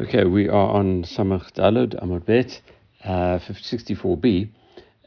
Okay, we are on Samach Dalud Amud Bet, uh, 64b.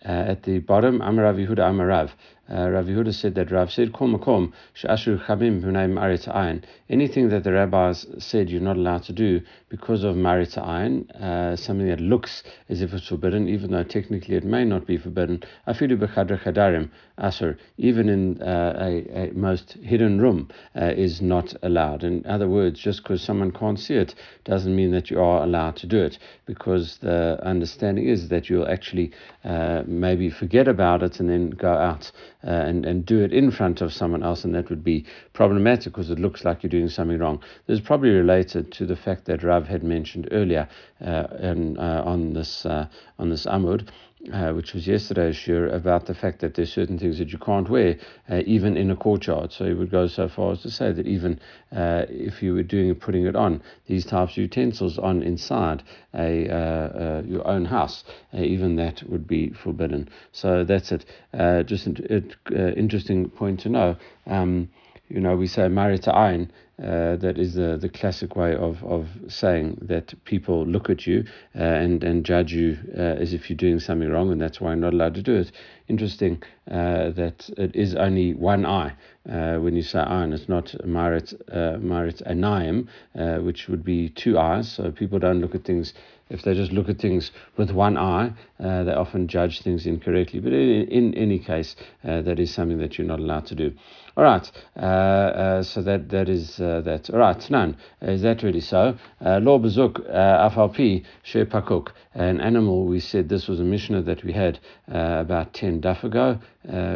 Uh, at the bottom, Amar Rav Yehuda Amar Rav. Uh, Rav Yehuda said that Rav said, Kol makom she'ashur chabim b'nei marit ayin. Anything that the rabbis said you're not allowed to do because of marit ayin, uh, something that looks as if it's forbidden, even though technically it may not be forbidden. Afidu b'chadr chadarim asur, even in uh, a, a, most hidden room, uh, is not allowed. In other words, just because someone can't see it doesn't mean that you are allowed to do it, because the understanding is that you'll actually uh, maybe forget about it and then go out uh, and, and do it in front of someone else, and that would be problematic because it looks like you're doing something wrong. This is probably related to the fact that Rav had mentioned earlier uh, uh, on this uh, on this Amud uh, which was yesterday's shiur, about the fact that there's certain things that you can't wear, uh, even in a courtyard. So he would go so far as to say that even uh, if you were doing putting it on these types of utensils on inside a uh, uh, your own house, even that would be forbidden. So that's it. just an interesting point to know. Um, you know, we say marit ayin, uh, that is the, the classic way of, of saying that people look at you uh, and, and judge you uh, as if you're doing something wrong, and that's why you're not allowed to do it. Interesting uh, that it is only one eye uh, when you say ayin. It's not marit, uh, marit anayim, which would be two eyes, so people don't look at things if they just look at things with one eye, they often judge things incorrectly. But in, in any case, that is something that you're not allowed to do. All right, so that that is that. Right, Tanan, is that really so? Uh, Law bezuk afalpi pakuk. An animal. We said this was a mishnah that we had about ten daf ago.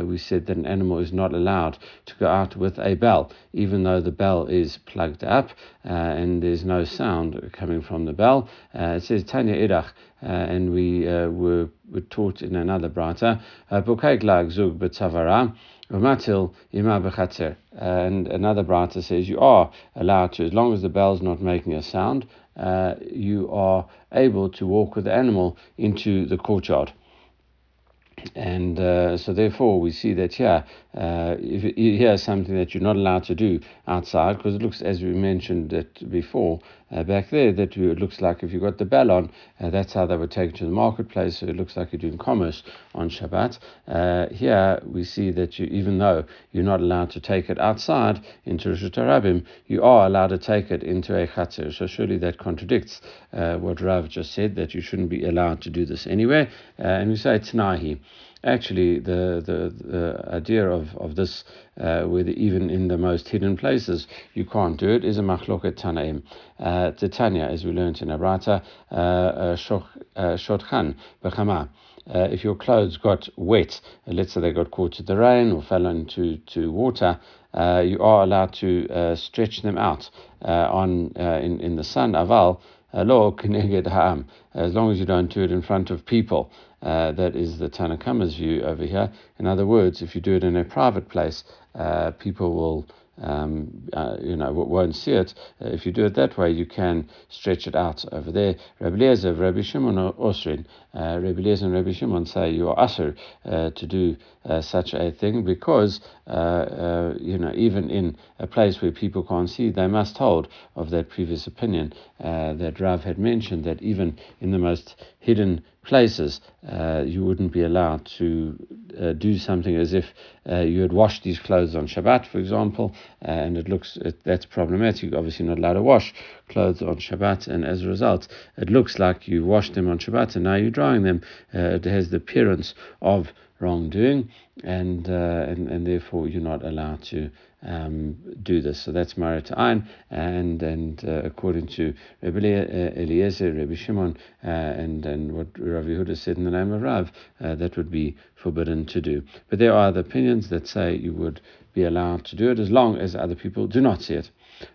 we said that an animal is not allowed to go out with a bell, even though the bell is plugged up and there's no sound coming from the bell. it says Tanya Irach, uh, and we uh, were, were taught in another brata, uh, Bukay Zug Betzavara, Umatil Ima Bechatzer. And another brata says you are allowed to, as long as the bell's not making a sound, uh, you are able to walk with the animal into the courtyard. And uh, so, therefore, we see that here, uh, if here's something that you're not allowed to do outside, because it looks, as we mentioned it before, uh, back there, that it looks like if you've got the bell on, uh, that's how they were taken to the marketplace. So it looks like you're doing commerce on Shabbat. Uh, here we see that you, even though you're not allowed to take it outside into Rosh Hashanah, you are allowed to take it into a chatzir. So surely that contradicts uh, what Rav just said, that you shouldn't be allowed to do this anyway. Uh, and we say it's nahi actually the, the, the idea of, of this, uh, whether even in the most hidden places you can't do it, is a machloket tanaim. Uh, Titania, as we learned in Abrata, uh, uh, shotchan b'chama. Uh, if your clothes got wet, uh, let's say they got caught in the rain or fell into to water, uh, you are allowed to uh, stretch them out uh, on in, in the sun. Aval as long as you don't do it in front of people. Uh, that is the Tanna Kamma's view over here. In other words, if you do it in a private place, uh, people will um, uh, you know, won't see it. Uh, if you do it that way, you can stretch it out over there. Rabbi Eliezer, Rabbi Shimon Osrin, uh, Rabbi and Rabbi Shimon say you are usher uh, to do uh, such a thing because, uh, you know, even in a place where people can't see, they must hold of that previous opinion that Rav had mentioned that even in the most hidden places, you wouldn't be allowed to do something as if you had washed these clothes on Shabbat, for example, and it looks it, that's problematic. Obviously, not allowed to wash clothes on Shabbat, and as a result, it looks like you washed them on Shabbat and now you're drying them. Uh, it has the appearance of wrongdoing, and, uh, and and therefore you're not allowed to um, do this. So that's Marit Ayin, and and uh, according to Rabbi Eliezer, Rabbi Shimon, uh, and and what Rav Yehuda said in the name of Rav, uh, that would be forbidden to do. But there are other opinions that say you would be allowed to do it as long as other people do not see it.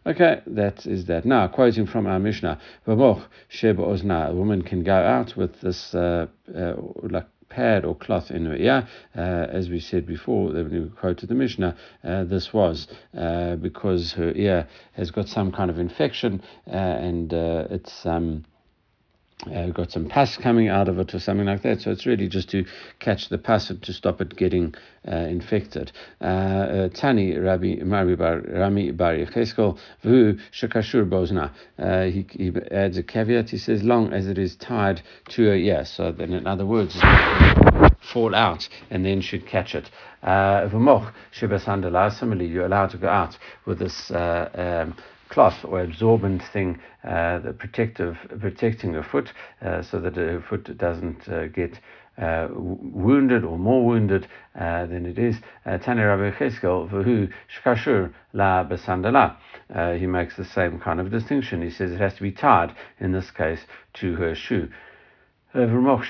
Okay, that is that. Now, quoting from our Mishnah, a woman can go out with this uh, uh, like pad or cloth in her ear. As we said before, when we quoted the Mishnah, uh, this was uh, because her ear has got some kind of infection uh, and it's. Um, uh, got some pus coming out of it or something like that. So it's really just to catch the pus and to stop it getting uh, infected. Uh, uh, Tani Rabbi Rami Bar Rami Bar Yecheskel Vu Shekashur Bozna. Uh, he, adds a caveat. He says, long as it is tied to a. So then, in other words, fall out and then should catch it. V'moch shebasandala. Similarly, you're allowed to go out with this. Um, cloth or absorbent thing, uh, the protective protecting a foot, uh, so that the foot doesn't uh, get uh, wounded or more wounded uh, than it is. Uh, Tani Rabbi Cheskel v'hu shkashur la besandala. He makes the same kind of distinction. He says it has to be tied in this case to her shoe. Vermoch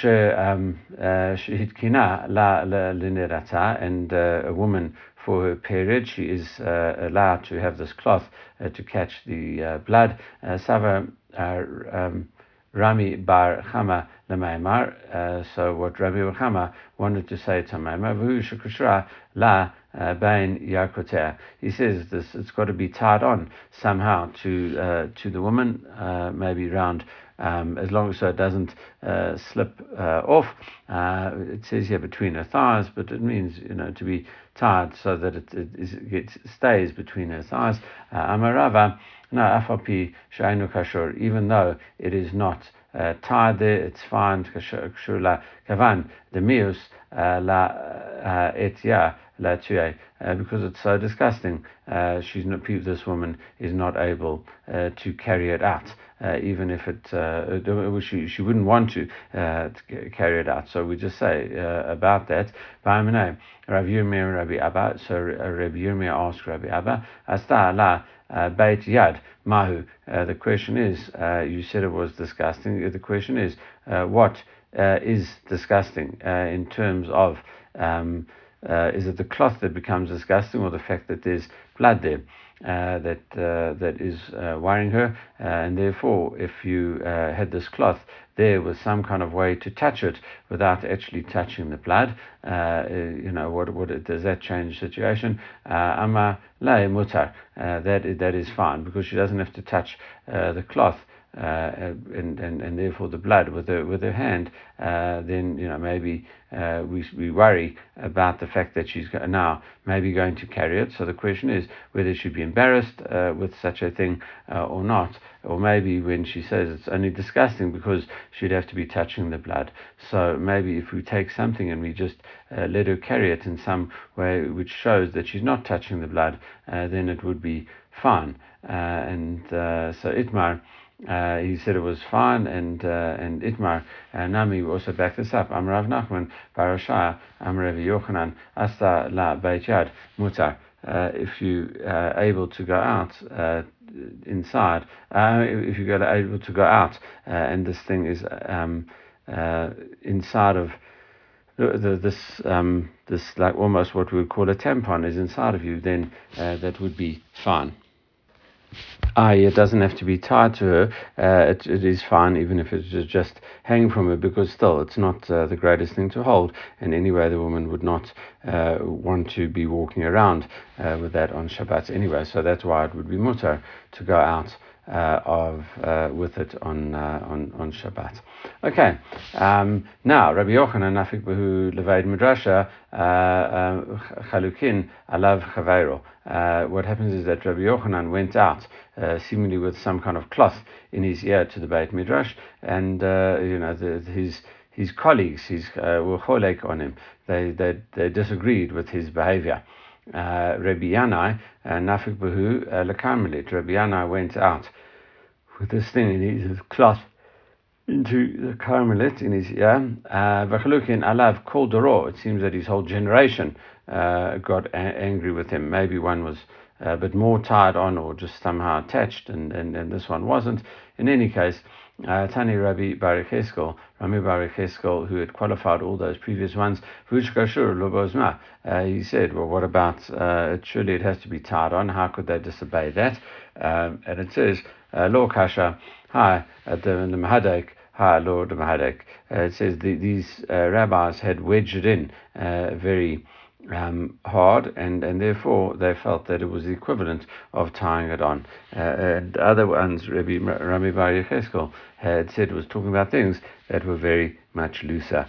shehitkina la linerata, and uh, a woman for her period, she is uh, allowed to have this cloth uh, to catch the uh, blood. Uh, Sava uh, um, Rami bar Chama lemaimar. So what Rabbi bar Chama wanted to say to Maimar, v'hu shekushra la bain yakotea. He says this it's got to be tied on somehow to to the woman, maybe round um, as long as so it doesn't uh, slip uh, off. Uh, it says here between her thighs, but it means you know to be tied so that it, it, it stays between her thighs. Uh, Amarava, no, afapi shainu kashur, even though it is not uh, tied there, it's fine. Kashur la kavan demius uh, la etya la tue, because it's so disgusting. she's not, this woman is not able to carry it out uh, even if it, uh, she, she wouldn't want to, uh, to, carry it out. So we just say uh, about that. Rav Yirmiyah Rabbi Abba. So Rabbi Yirmiyah asked Rabbi Abba, Asta la beit yad mahu. the question is, you said it was disgusting. The question is, what is disgusting in terms of um, is it the cloth that becomes disgusting or the fact that there's blood there? uh, that uh, that is uh, worrying her, uh, and therefore, if you uh, had this cloth there was some kind of way to touch it without actually touching the blood, uh, you know, what, does that change the situation? Ama la mutar, that that is fine because she doesn't have to touch the cloth uh, and, and, and therefore the blood with her, with her hand, uh, then you know maybe uh, we, we worry about the fact that she's now maybe going to carry it. So the question is whether she'd be embarrassed uh, with such a thing uh, or not, or maybe when she says it's only disgusting because she'd have to be touching the blood. So maybe if we take something and we just uh, let her carry it in some way which shows that she's not touching the blood, then it would be fine. and so Itmar. Uh, he said it was fine, and uh, and Itmar uh, Nami also backed this up. I'm Rav Nachman Barashah. I'm Rav Yochanan Asta La Beit Yad Mutar. Uh, if you are uh, able to go out uh, inside, if you are able to go out, and this thing is um, inside of this um, this like almost what we would call a tampon is inside of you, then that would be fine. I, it doesn't have to be tied to her. Uh, it, it is fine, even if it's just hanging from her, because still, it's not uh, the greatest thing to hold. And anyway, the woman would not uh, want to be walking around uh, with that on Shabbat anyway. So that's why it would be mutter to go out of uh, with it on uh, on on Shabbat. Okay, um, now Rabbi Yochanan Nafik Behu Levaid Midrasha Chalukin Alav Chaveiro. What happens is that Rabbi Yochanan went out seemingly with some kind of cloth in his ear to the Beit Midrash, and you know the, his his colleagues his, uh, were cholek on him. They, they, they disagreed with his behavior. Uh, Rabbi Yanai, uh, Nafik Bahu, uh, Lakarmelit. Rabbi Yanai went out with this thing in his cloth into the Carmelit in his ear. Uh, V'chalukin alav kol doro. It seems that his whole generation uh, got a- angry with him. Maybe one was a bit more tied on or just somehow attached, and, and, and this one wasn't. In any case, uh, Tani Rabbi Bar Yecheskel, Rami Bar Yecheskel, who had qualified all those previous ones, uh, he said, well, what about, uh, surely it has to be tied on, how could they disobey that? Um, and it says, uh, Lo Kasha, hi, the, the Mahadek, hi, Lord Mahadek. It says the, these rabbis had wedged in very um, hard, and, and therefore they felt that it was the equivalent of tying it on. Uh, and other ones, Rabbi Rami Bar Yecheskel had said was talking about things that were very much looser.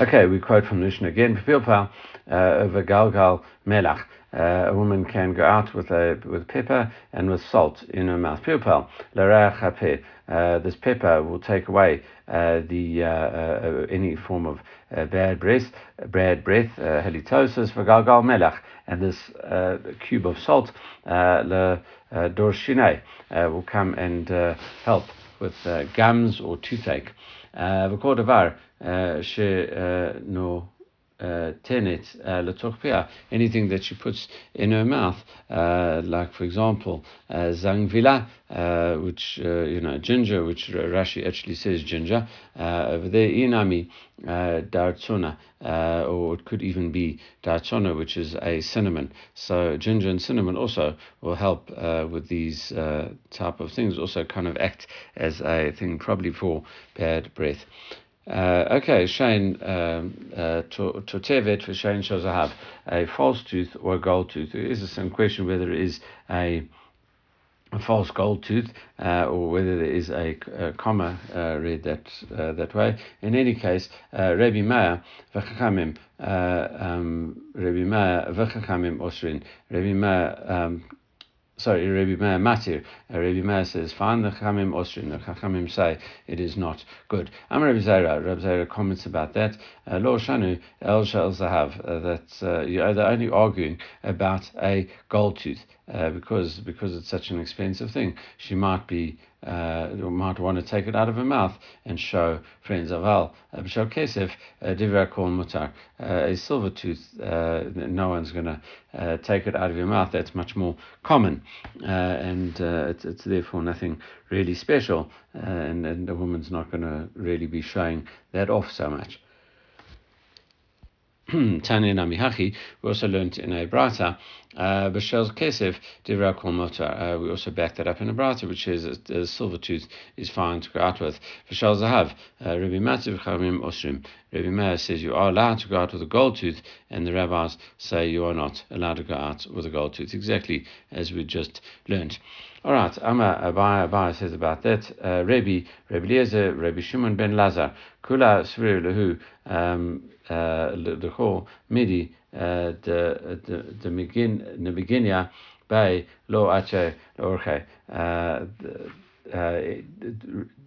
Okay, we quote from Mishnah again. Pilpal uh, over Galgal Melach. Uh, a woman can go out with a with pepper and with salt in her mouth. Pilpal uh, This pepper will take away uh, the uh, uh, any form of Uh, bad breath, bad breath, uh, halitosis for galgal melach, and this uh, cube of salt, le dorshine, will come and help with gums or toothache. V'kodavar she no uh, tenet uh, anything that she puts in her mouth, uh, like for example uh, zangvila, uh, which uh, you know ginger, which Rashi actually says ginger. over there, inami dartsuna, or it could even be dartsona, which is a cinnamon. So ginger and cinnamon also will help with these type of things. Also, kind of act as a thing probably for bad breath. Uh, okay, Shane um, uh, to Tevet for Shane shows I have a false tooth or a gold tooth. There is some question whether it is a, a false gold tooth uh, or whether there is a, a comma uh, read that uh, that way. In any case, uh, Rabbi Meir v'chachamim uh, um, Rabbi Meir v'chachamim osrin Rabbi Meir um, sorry, Rabbi Meir Matir. Uh, Rabbi Meir says, fine, the Chachamim Osrin, the Chachamim say it is not good. I'm Rabbi Zera. Rabbi Zera comments about that. Uh, Lo Shanu El Shel Zahav, uh, that uh, they're only arguing about a gold tooth uh, because because it's such an expensive thing. She might be uh, might want to take it out of her mouth and show friends aval. B'shal kesef divra kol mutar. A silver tooth, uh, no one's going to uh, take it out of your mouth. That's much more common, uh, and uh, it's, it's therefore nothing really special. and, and a woman's not going to really be showing that off so much. Tanya Namihachi, we also learned in a brata, uh, B'shel Kesef, Divra Kol Motar. Uh, we also back that up in a brata, which is the silver tooth is fine to go out with. B'shel Zahav, uh, Rabbi Matziv Chamim Osrim. Rabbi Meir says you are allowed to go out with a gold tooth, and the rabbis say you are not allowed to go out with a gold tooth, exactly as we just learned. All right, Amma Abai Abai says about that. Uh, Rabbi Rabbi Eliezer, Rabbi Shimon ben Lazar, Kula Svir Lehu, midi de de de begin de beginia by lo ache orche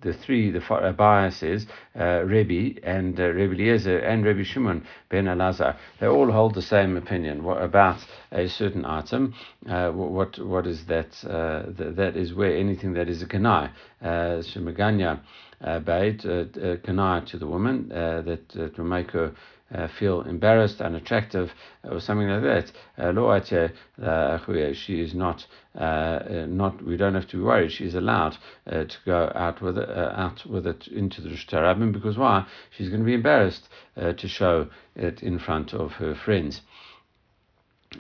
the three, the uh, biases, uh, Rebbe and uh, Rebbe Eliezer and Rebbe Shimon ben Elazar, they all hold the same opinion about a certain item. Uh, what what is that? Uh, th- that is where anything that is a kanai, uh, shemaganya, uh, bait, uh, kanai to the woman that, that will make her uh, feel embarrassed, unattractive, or something like that. Uh, uh, she is not, not. We don't have to be worried. She is allowed to go out with it, out with it into the Shtarabim because why? She's going to be embarrassed to show it in front of her friends.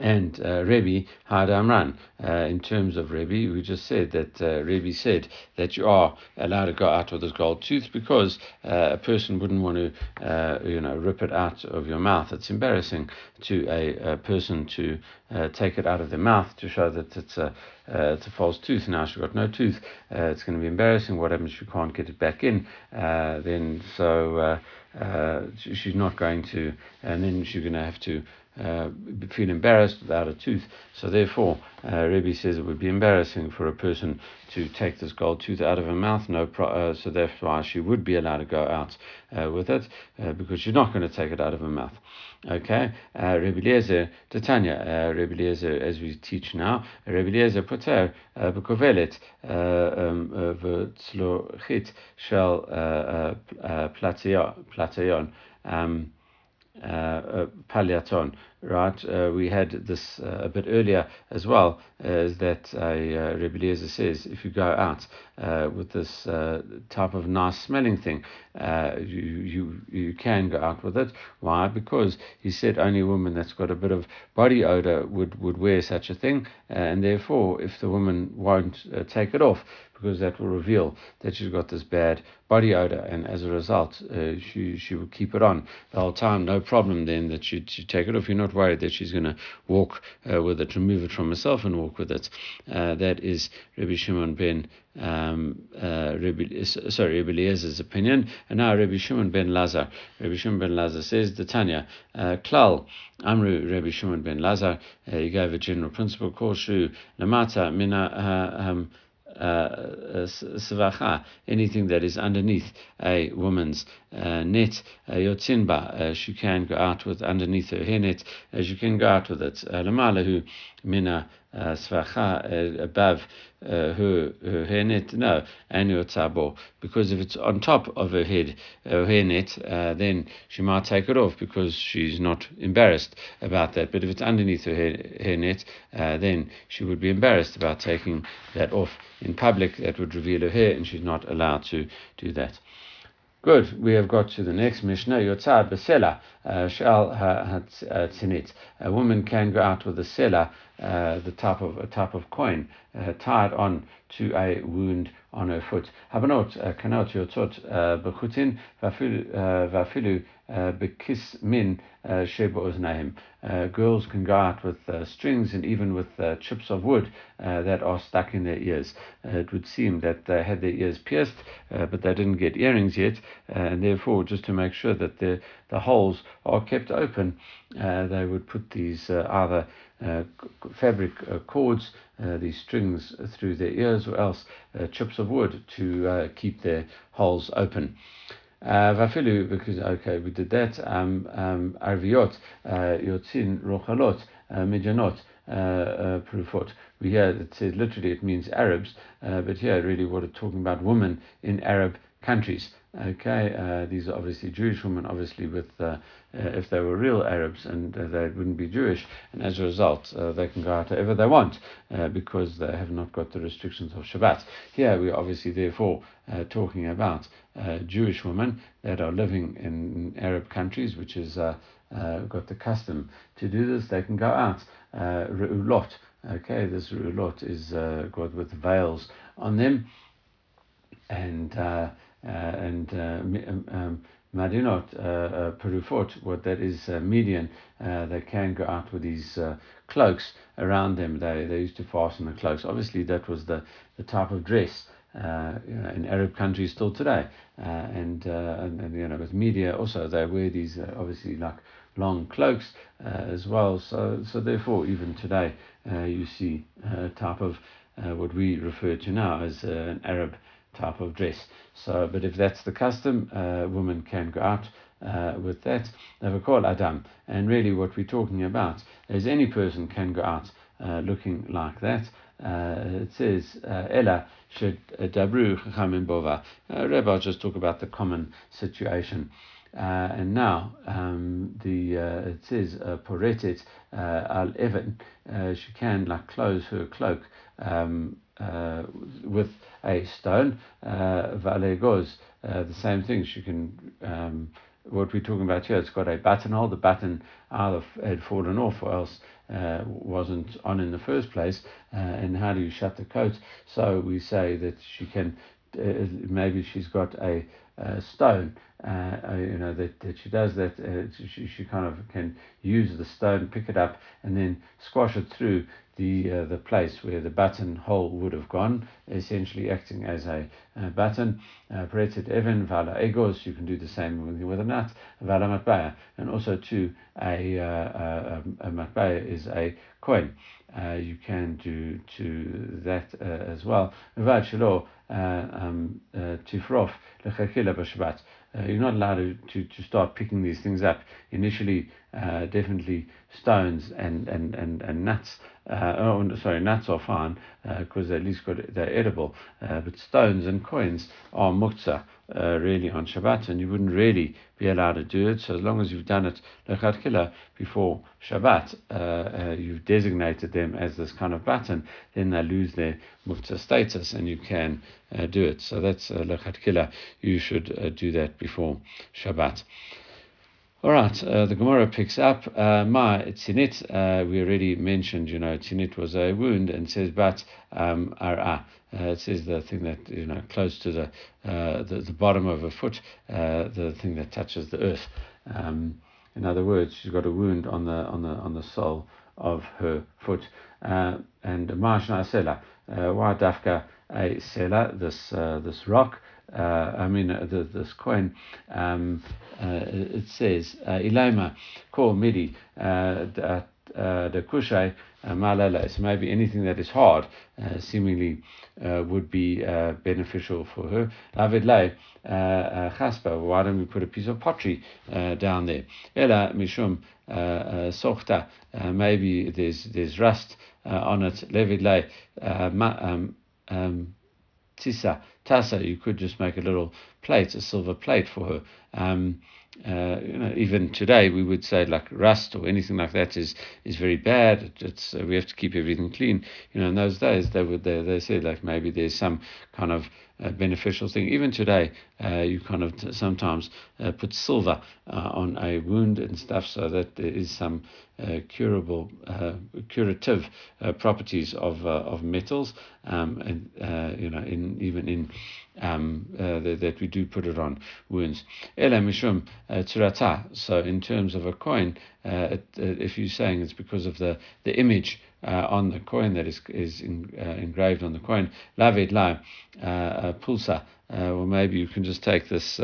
And uh, Rebbe had Amran. Uh, in terms of Rebbe, we just said that uh, Rebbe said that you are allowed to go out with this gold tooth because uh, a person wouldn't want to, uh, you know, rip it out of your mouth. It's embarrassing to a, a person to uh, take it out of their mouth to show that it's a uh, it's a false tooth. Now she's got no tooth. Uh, it's going to be embarrassing. What happens if she can't get it back in? Then so she's not going to, and then she's going to have to uh, feel embarrassed without a tooth. So therefore, uh, Rebbe says it would be embarrassing for a person to take this gold tooth out of her mouth. No, pro- uh, so that's why she would be allowed to go out uh, with it uh, because she's not going to take it out of her mouth. Okay, uh, Rebbe Eliezer, Tanya, uh, Rebbe Eliezer, as we teach now, Rebbe Eliezer poter uh, bekovelet um, v'tzlochit shel platayon. Uh, uh, Paliaton. right? Uh, we had this uh, a bit earlier as well, is that uh, Rebbe Eliezer says if you go out uh, with this uh, type of nice smelling thing, uh, you, you you can go out with it. Why? Because he said only a woman that's got a bit of body odor would, would wear such a thing, uh, and therefore, if the woman won't uh, take it off, because that will reveal that she's got this bad body odor, and as a result, uh, she she will keep it on the whole time. No problem then that she she take it off. You're not worried that she's going to walk uh, with it, remove it from herself, and walk with it. Uh, that is Rabbi Shimon ben um, uh, Rabbi, sorry, Rabbi Eliezer's opinion. And now Rabbi Shimon ben Lazar. Rabbi Shimon ben Lazar says, the Tanya, uh, Klal, Amru Rabbi Shimon ben Lazar, uh, he gave a general principle, Korshu, Namata, Mina, uh, um, svacha, anything that is underneath a woman's uh, net, uh, yotinba, she can go out with underneath her hair net, she can go out with it. Lamalahu mina Uh, svacha, uh, above uh, her, her hair net, no, your tabo, because if it's on top of her head, her hair net, then she might take it off because she's not embarrassed about that. But if it's underneath her hair, hair net, then she would be embarrassed about taking that off in public, that would reveal her hair, and she's not allowed to do that. Good. We have got to the next Mishnah. Yotzad besela uh, shal tzanit. A woman can go out with a sela, uh, the type of a type of coin, uh, tied on to a wound on her foot. Habanot uh, kanot yotzot uh, bechutin vafilu bekis min sheba oznaim. Girls can go out with uh, strings and even with uh, chips of wood uh, that are stuck in their ears. it would seem that they had their ears pierced, but they didn't get earrings yet, and therefore, just to make sure that the, the holes are kept open, they would put these either uh, fabric uh, cords, uh, these strings through their ears, or else chips of wood to keep their holes open. Vafilu, because okay, we did that. Um, um, arviot, yotzin rochalot, mijanot, prufot. We hear it says literally it means Arabs, but here really what it's talking about women in Arab countries. Okay, uh, these are obviously Jewish women, obviously with uh, uh, if they were real Arabs and they wouldn't be Jewish, and as a result they can go out wherever they want because they have not got the restrictions of Shabbat. Here we are obviously therefore talking about Jewish women that are living in Arab countries, which has uh, got the custom to do this. They can go out uh, re'ulot. Okay, this re'ulot is uh, got with veils on them, and uh, and uh, um, um, Madinot, uh, uh, Perufot, what that is uh, median, uh, they can go out with these cloaks around them. They, they used to fasten the cloaks. Obviously, that was the, the type of dress uh, you know, in Arab countries still today. Uh, and, uh, and, and, you know, with media also, they wear these obviously like long cloaks as well. So, so therefore, even today, you see a type of what we refer to now as an Arab type of dress. So, but if that's the custom, uh, women can go out uh, with that. Call Adam. And really, what we're talking about is any person can go out uh, looking like that. Uh, it says, uh, Ella should dabru chachamim bova. Uh, Rabbi, I'll just talk about the common situation. Uh, and now um, the uh, it says uh, poretet al even she can like close her cloak um, uh, with a stone. Uh, vale goes uh, the same thing. She can. Um, what we're talking about here, it's got a buttonhole. The button either had fallen off or else uh, wasn't on in the first place. Uh, and how do you shut the coat? So we say that she can, uh, maybe she's got a, a stone, you know, that, that she does that. she, she kind of can use the stone, pick it up, and then squash it through the uh, the place where the button hole would have gone, essentially acting as a, a button. Pretet uh, even vala egos. You can do the same with, a nut. Vala matbaya, and also too a uh, a, matbaya is a coin. Uh, you can do to that uh, as well. Shelo um, tifrof lechakila b'Shabbat. You're not allowed to, to, to start picking these things up. Initially, definitely stones and, and, and, and nuts uh, oh, sorry, nuts are fine because uh, at least got, they're edible. Uh, but stones and coins are muktzah uh, really on Shabbat, and you wouldn't really be allowed to do it. So as long as you've done it lechatchila before Shabbat, uh, uh, you've designated them as this kind of button, then they lose their muktzah status, and you can do it. So that's uh, lechatchila. You should do that before Shabbat. All right, uh, the Gemara picks up uh, Ma Tzinit. Uh, we already mentioned, you know, Tzinit was a wound, and says but um. Uh, it says the thing that you know close to the uh, the, the, bottom of a foot, uh, the thing that touches the earth. Um, in other words, she's got a wound on the on the on the sole of her foot. and Mashna Sela, why dafka a Sela, this this rock uh, I mean, uh, the, this coin, um, uh, it says, Ilaima, ko midi, the kushai malala. So maybe anything that is hard uh, seemingly uh, would be uh, beneficial for her. Lavid lay chaspa. Why don't we put a piece of pottery down there? Ela mishum sochta. Maybe there's there's rust on it. Levid lay um, um, tisa tasa, you could just make a little plate, a silver plate for her. Um, uh, you know, even today we would say like rust or anything like that is is very bad. It's uh, we have to keep everything clean. You know, in those days they would they they said like maybe there's some kind of uh, beneficial thing. Even today, uh, you kind of t- sometimes uh, put silver uh, on a wound and stuff, so that there is some uh, curable, uh, curative properties of of metals, um, and you know, in even in um, that, that, we do put it on wounds. Ela mishum tzurata. So in terms of a coin, it, if you're saying it's because of the the image uh, on the coin that is is in, uh, engraved on the coin. Lavid la uh, pulsa. or maybe you can just take this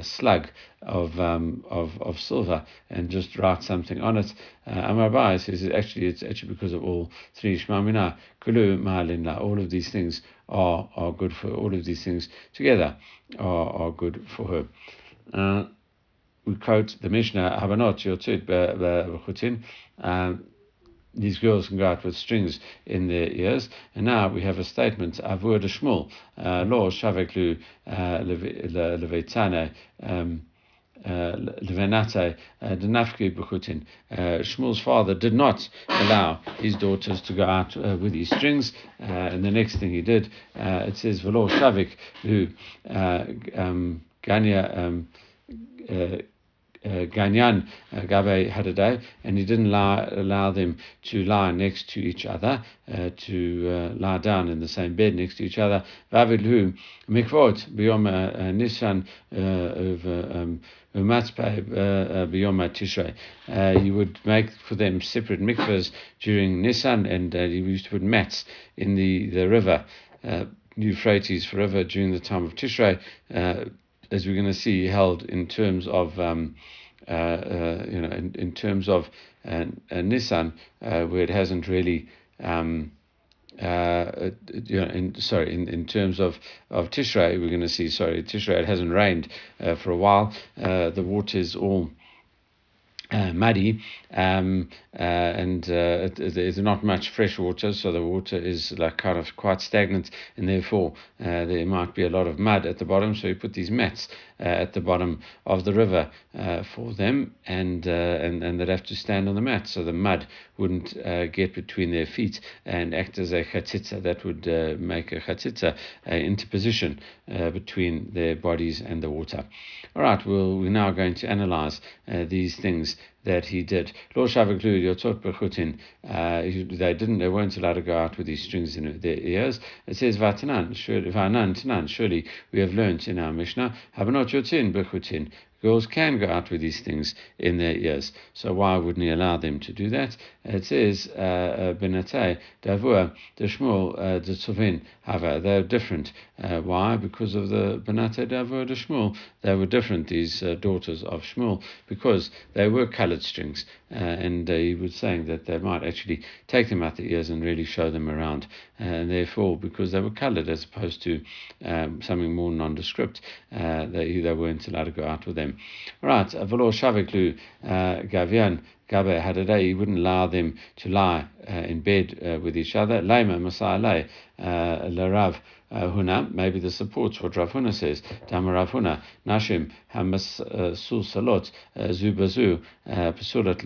slug of, um, of of silver and just write something on it. Amar Abai says actually it's actually because of all three shmamina kulu ma'alinla. All of these things are are good for all of these things together are are good for her. Uh, we quote the Mishnah, Habanot Yotzit Bechutin these girls can go out with strings in their ears. And now we have a statement, Avur de Shmuel, uh, lo shaveklu uh, levetane, um, uh, Levenate Bukutin. Shmuel's father did not allow his daughters to go out uh, with these strings, uh, and the next thing he did, uh, it says Velo Shavik, who um, Ganya. Um, uh, Ganyan uh, Gabe had a day, and he didn't allow, them to lie next to each other, uh, to uh, lie down in the same bed next to each other. Vavidhu mikvot biyom uh, Nissan of um, Tishrei. You would make for them separate mikvahs during Nissan, and uh, you used to put mats in the, the river. Euphrates forever during the time of Tishrei, uh, as we're going to see, held in terms of um, uh, uh, you know in, in terms of uh, Nissan, where it hasn't really. Um, uh, you know, in, sorry, in, in terms of, of Tishrei, we're going to see, sorry, Tishrei, it hasn't rained uh, for a while. Uh, the water is all uh, muddy um, uh, and uh, there's not much fresh water, so the water is like kind of quite stagnant, and therefore uh, there might be a lot of mud at the bottom. So you put these mats uh, at the bottom of the river uh, for them, and and and they'd have to stand on the mat, so the mud wouldn't uh, get between their feet and act as a chatzitza. That would uh, make a chatzitza uh, interposition between their bodies and the water. All right, well, we're now going to analyze these things that he did. Lo shavaklu yotzot bechutin. Uh, they didn't. They weren't allowed to go out with these strings in their ears. It says vatanan. Vanan tanan. Surely we have learnt in our Mishnah. Habanot yotzin bechutin. Girls can go out with these things in their ears. So why wouldn't he allow them to do that? It says, uh, uh, Benatei, Davua, the Shmuel, the Tzovin, Hava. They're different. Uh, why? Because of the Benatei, Davua, the Shmuel. They were different, these uh, daughters of Shmuel, because they were colored strings. Uh, and uh, he was saying that they might actually take them out the ears and really show them around. Uh, and therefore, because they were coloured as opposed to um, something more nondescript, they, they weren't allowed to go out with them. Right, Velo Shaveklu Gavian. Gabe day, he wouldn't allow them to lie uh, in bed uh, with each other. Lema Masai uh, Larav Huna, maybe the supports what Rav Huna says. Dama Rav Huna, Nashim Hamas Sul Salot Zubazu Pasulat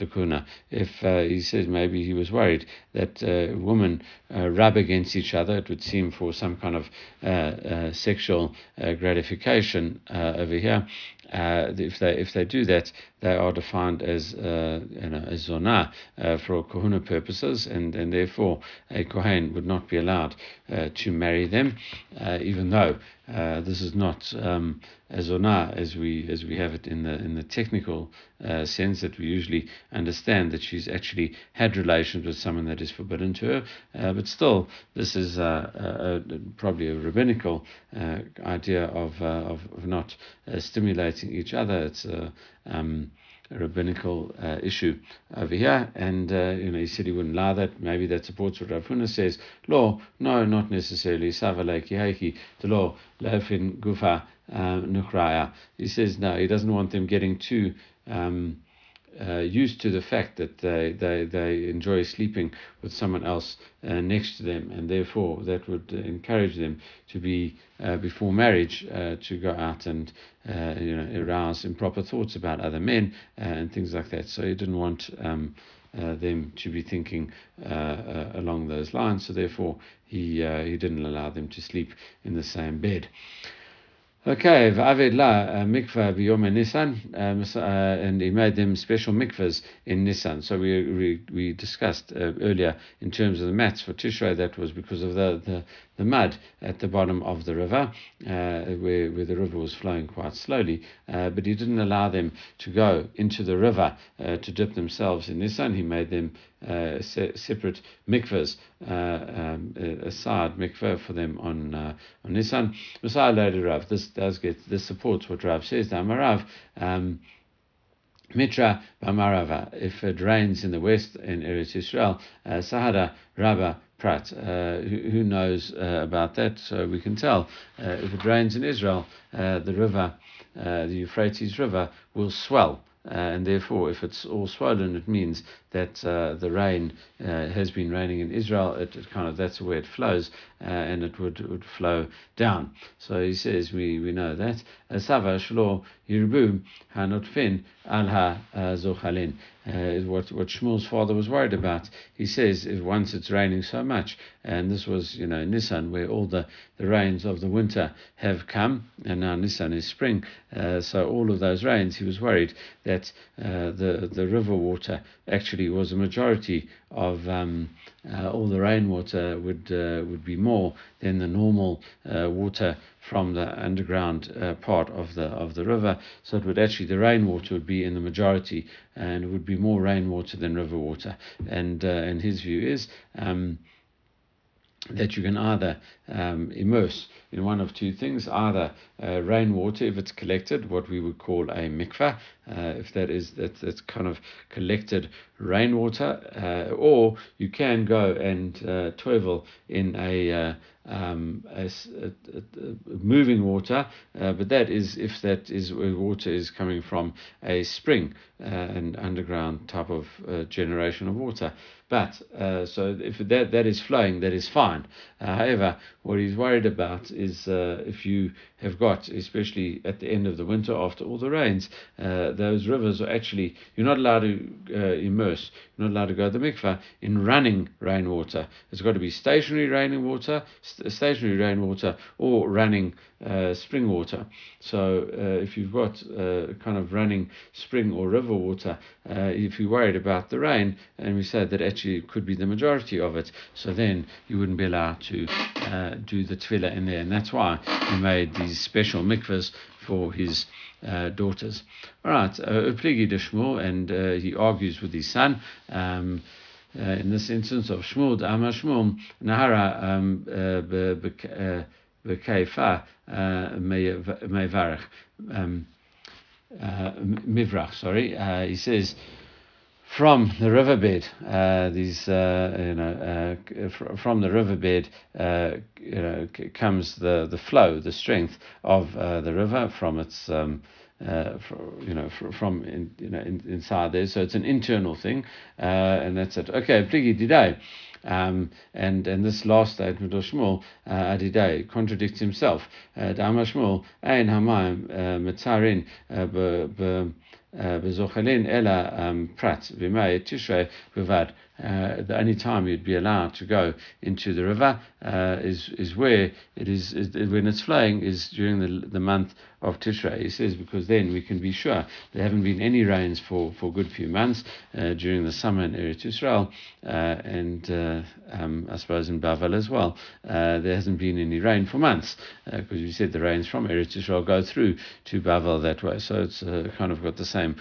If uh, he says maybe he was worried that uh, women uh, rub against each other, it would seem for some kind of sexual gratification over here. Uh, if they if they do that, they are defined as uh, you know, as zonah uh, for kahuna purposes, and, and therefore a kohen would not be allowed uh, to marry them, uh, even though uh, this is not um, as zonah as we as we have it in the in the technical sense that we usually understand that she's actually had relations with someone that is forbidden to her, but still this is probably a rabbinical idea of, of, of not stimulating each other. It's a um, a rabbinical uh, issue over here, and uh, you know he said he wouldn't allow that. Maybe that supports what Rav Huna says. Law, no, not necessarily. The law lefin gufa um, nukraya. He says no, he doesn't want them getting too. Um, uh, used to the fact that they, they, they enjoy sleeping with someone else uh, next to them, and therefore that would encourage them to be uh, before marriage uh, to go out and uh, you know arouse improper thoughts about other men and things like that. So he didn't want. Um, them to be thinking along those lines, so therefore he he didn't allow them to sleep in the same bed. Okay, V'aved la mikvah b'yom Nisan, um, uh, and he made them special mikvahs in Nissan. So we we, we discussed uh, earlier in terms of the mats for Tishrei, that was because of the, the, the mud at the bottom of the river, uh, where, where the river was flowing quite slowly. Uh, but he didn't allow them to go into the river uh, to dip themselves in Nisan. He made them uh, se- separate mikvahs, uh, um, a side mikvah for them on uh, on Nisan. Messiah later Rav. This does get this supports what Rav says. Amarav. Um, Mitra Bamarava, if it rains in the west in Eretz Israel, uh, Sahara Rabba Prat. Uh, who, who, knows uh, about that? So we can tell uh, if it rains in Israel, uh, the river, uh, the Euphrates River, will swell. Uh, and therefore, if it's all swollen, it means that uh, the rain uh, has been raining in Israel. It, it, kind of that's where it flows, uh, and it would, would flow down. So he says we, we know that. Sava shlo yirbu hanotfin al ha zochalin. Uh, what what Shmuel's father was worried about. He says if once it's raining so much, and this was you know Nissan where all the, the rains of the winter have come, and now Nissan is spring, uh, so all of those rains, he was worried that uh, the the river water actually was a majority of um, uh, all the rainwater would uh, would be more than the normal uh, water from the underground uh, part of the of the river. So it would actually the rainwater would be in the majority, and it would be more rainwater than river water. And uh, and his view is. Um, that you can either um, immerse in one of two things either uh, rainwater if it's collected what we would call a mikvah uh, if that is that's, that's kind of collected rainwater uh, or you can go and uh, toivel in a uh, um, a, a, a moving water, uh, but that is if that is water is coming from a spring, uh, an underground type of uh, generation of water. But uh, so if that that is flowing, that is fine. Uh, however, what he's worried about is uh, if you have got, especially at the end of the winter after all the rains, those rivers are actually you're not allowed to immerse, you're not allowed to go to the mikvah in running rainwater. It's got to be stationary rainwater, st- stationary rainwater, or running uh, spring water. So uh, if you've got uh, kind of running spring or river water, uh, if you're worried about the rain, and we said that actually could be the majority of it, so then you wouldn't be allowed to uh, do the tevilah in there, and that's why he made these special mikvahs for his uh, daughters. All right, Upligi de Shmuel, and he argues with his son. Um, uh, in this instance of Shmuel, Amar Shmuel, Nahara uh, mevarach. Uh, mivrach, sorry, uh, he says, from the riverbed. Uh, these, uh, you know, uh, fr- from the riverbed, uh, you know, c- comes the, the flow, the strength of uh, the river from its, um, uh, fr- you know, fr- from in, you know in, inside there. So it's an internal thing, and that's it. Okay, pligi didai. Um, and and this last statement of Shmuel uh, Adidei contradicts himself. Dama Shmuel ein hamayim mitzarin b'zochelin ela prat v'mei tishrei b'vad. Uh, the only time you'd be allowed to go into the river uh, is is where it is, is, when it's flowing is during the the month of Tishrei. He says because then we can be sure there haven't been any rains for for a good few months uh, during the summer in Eretz Yisrael uh, and uh, um, I suppose in Bavel as well. Uh, there hasn't been any rain for months because we said the rains from Eretz Yisrael go through to Bavel that way, so it's kind of got the same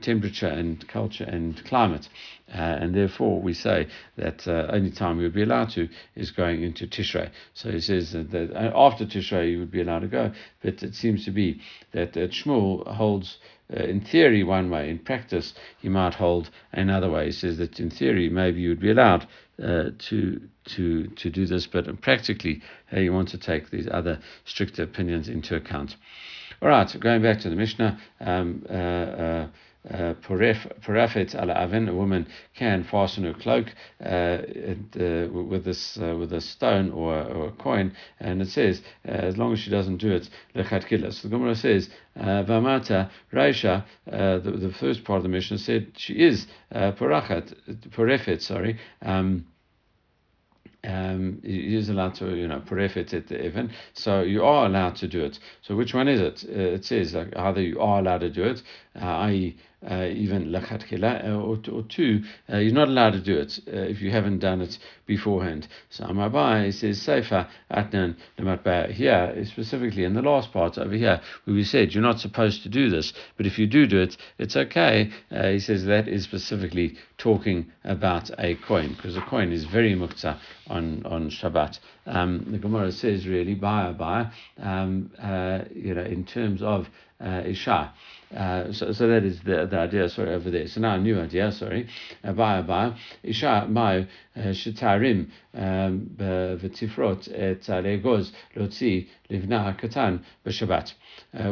temperature and culture and climate. Uh, and therefore, we say that uh, only time we would be allowed to is going into Tishrei. So he says that, that after Tishrei you would be allowed to go, but it seems to be that, that Shmuel holds. Uh, in theory, one way. In practice, he might hold another way. He says that in theory, maybe you would be allowed uh, to to to do this, but practically, uh, you want to take these other stricter opinions into account. All right, so going back to the Mishnah. Um, uh, ala avin, a woman can fasten her cloak uh, uh, with this uh, with a stone or, or, a coin, and it says uh, as long as she doesn't do it lechat kilas. So the Gemara says vamata reisha. The, first part of the Mishnah said she is porachat porefet. Sorry. Um, um, is allowed to, you know, porefet at the even. So you are allowed to do it. So which one is it? Uh, it says like either you are allowed to do it, uh, i.e., uh, even lachatchila, uh, or, or two, you're not allowed to do it if you haven't done it beforehand. So Amabai says Sefer Atnan Lematba here, specifically in the last part over here, where we said you're not supposed to do this, but if you do do it, it's okay. He says that is specifically talking about a coin, because a coin is very mukta on, on Shabbat. Um, the Gemara says really, by by, um, uh, you know, in terms of uh, Isha. Uh, so, so that is the, the idea, sorry, over there. So now a new idea, sorry. Abaye Abaye. Isha mayu shitarim v'tifrot et legoz lotzi livna katan b'shabbat.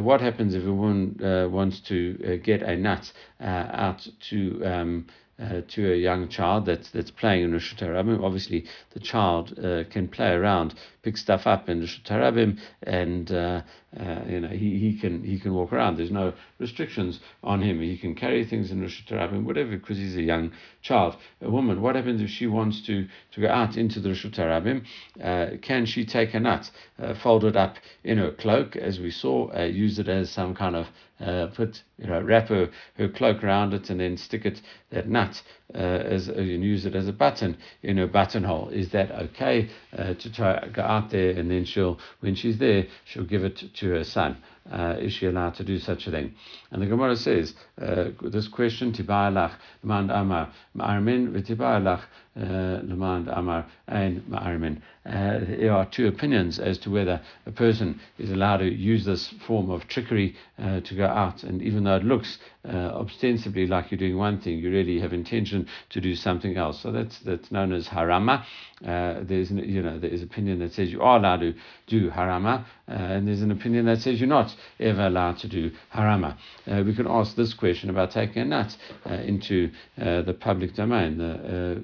What happens if a woman uh, wants to uh, get a nut uh, out to um, uh, to a young child that's that's playing in Rosh Hashanah. Obviously, the child uh, can play around, pick stuff up in the Hashanah, and uh, uh, you know he, he can he can walk around. There's no restrictions on him. He can carry things in Rosh Hashanah, whatever, because he's a young child. A woman, what happens if she wants to, to go out into the Rosh? Uh, can she take a nut, uh, fold it up in her cloak, as we saw, uh, use it as some kind of uh, put you know wrap her, her cloak around it and then stick it that nut uh, as and use it as a button in her buttonhole. Is that okay uh, to try go out there and then she'll when she's there she'll give it to her son? Uh, is she allowed to do such a thing? And the Gemara says uh, this question: Tibayalach Mand Amar Ma'armin v'Tibayalach Lemand Amar Ein Ma'armin. There are two opinions as to whether a person is allowed to use this form of trickery uh, to go out, and even though it looks uh, ostensibly like you're doing one thing, you really have intention to do something else. So that's that's known as harama. Uh, there's you know there is opinion that says you are allowed to do harama, uh, and there's an opinion that says you're not ever allowed to do harama. Uh, we can ask this question about taking a nut uh, into uh, the public domain. Uh,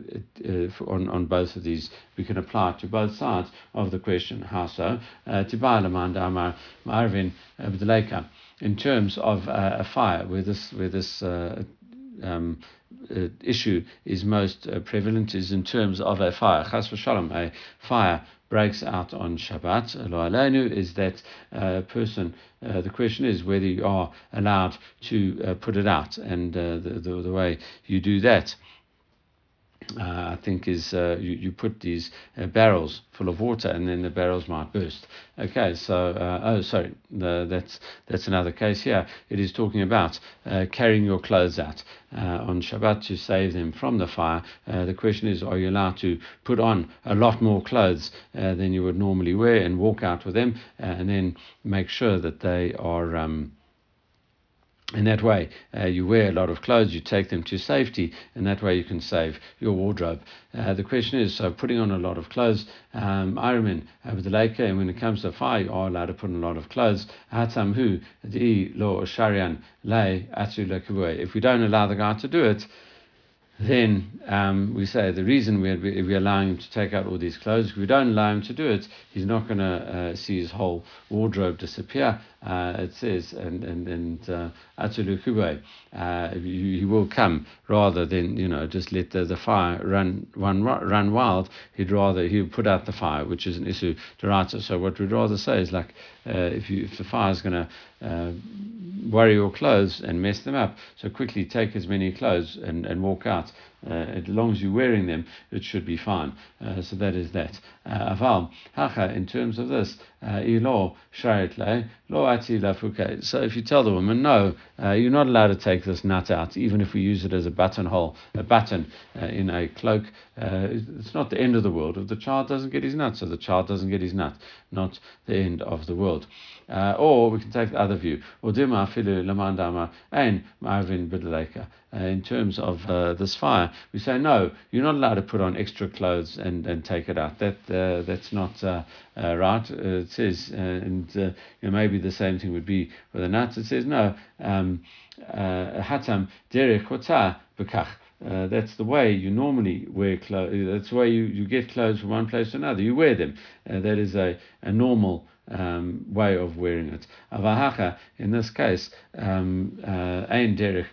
on on both of these, we can apply it to both sides of the question. How so? Ma'armin in terms of a fire, where this where this um, uh, issue is most uh, prevalent is in terms of a fire. Chas v'shalom, a fire breaks out on Shabbat. Lo aleinu is that uh, person. Uh, the question is whether you are allowed to uh, put it out, and uh, the, the, the way you do that uh, I think is uh, you, you put these uh, barrels full of water and then the barrels might burst. Okay, so uh, oh sorry, that's that's another case here. It is talking about uh, carrying your clothes out uh, on Shabbat to save them from the fire. the question is, are you allowed to put on a lot more clothes than you would normally wear and walk out with them, and then make sure that they are. Um, in that way, uh, you wear a lot of clothes, you take them to safety, and that way you can save your wardrobe. Uh, the question is, so putting on a lot of clothes, um, Ironman uh, with the lake, and when it comes to fire, you are allowed to put on a lot of clothes. If we don't allow the guy to do it, then um, we say the reason we're, we're allowing him to take out all these clothes, if we don't allow him to do it, he's not going to uh, see his whole wardrobe disappear. Uh, it says, and and and uh, uh, he will come rather than you know just let the, the fire run run run wild. He'd rather he would put out the fire, which is an issue to So what we'd rather say is like uh, if you if the fire is going to uh, worry your clothes and mess them up. So quickly take as many clothes and, and walk out. Uh, as long as you're wearing them, it should be fine. Uh, so that is that. Uh, aval, hacha, in terms of this, uh, lo ati lafuke. So if you tell the woman, no, uh, you're not allowed to take this nut out, even if we use it as a buttonhole, a button uh, in a cloak, it's not the end of the world. If the child doesn't get his nut, so the child doesn't get his nut, not the end of the world. or we can take the other view. Ma'armin. In terms of this fire, we say no, you're not allowed to put on extra clothes and, and take it out. That uh, that's not uh, right. Uh, it says, uh, and uh, you know, maybe the same thing would be with the nuts. It says no. Um, hatam derech bekach. Uh, that's the way you normally wear clothes. That's the way you, you get clothes from one place to another. You wear them. Uh, that is a, a normal um, way of wearing it. Avahacha, in this case, um, ein derech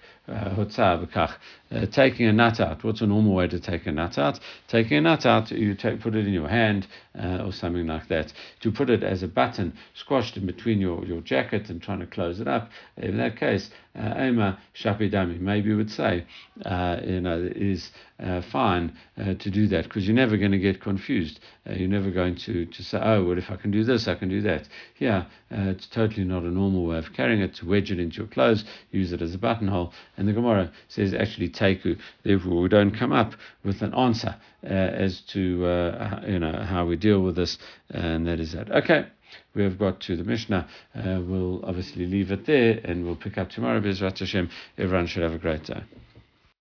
uh, taking a nut out. What's a normal way to take a nut out? Taking a nut out, you take, put it in your hand uh, or something like that. To put it as a button squashed in between your, your jacket and trying to close it up. In that case, Ema uh, Shapidami, maybe you would say, uh, you know, is uh, fine uh, to do that because you're never going to get confused. Uh, you're never going to, to say, oh, well, if I can do this, I can do that. Uh, it's totally not a normal way of carrying it. To wedge it into your clothes, use it as a buttonhole. And the Gemara says actually teku. Therefore, we don't come up with an answer uh, as to uh, you know how we deal with this, and that is that. Okay. We have got to the Mishnah. we'll obviously leave it there and we'll pick up tomorrow. Bezrat Hashem. Everyone should have a great day.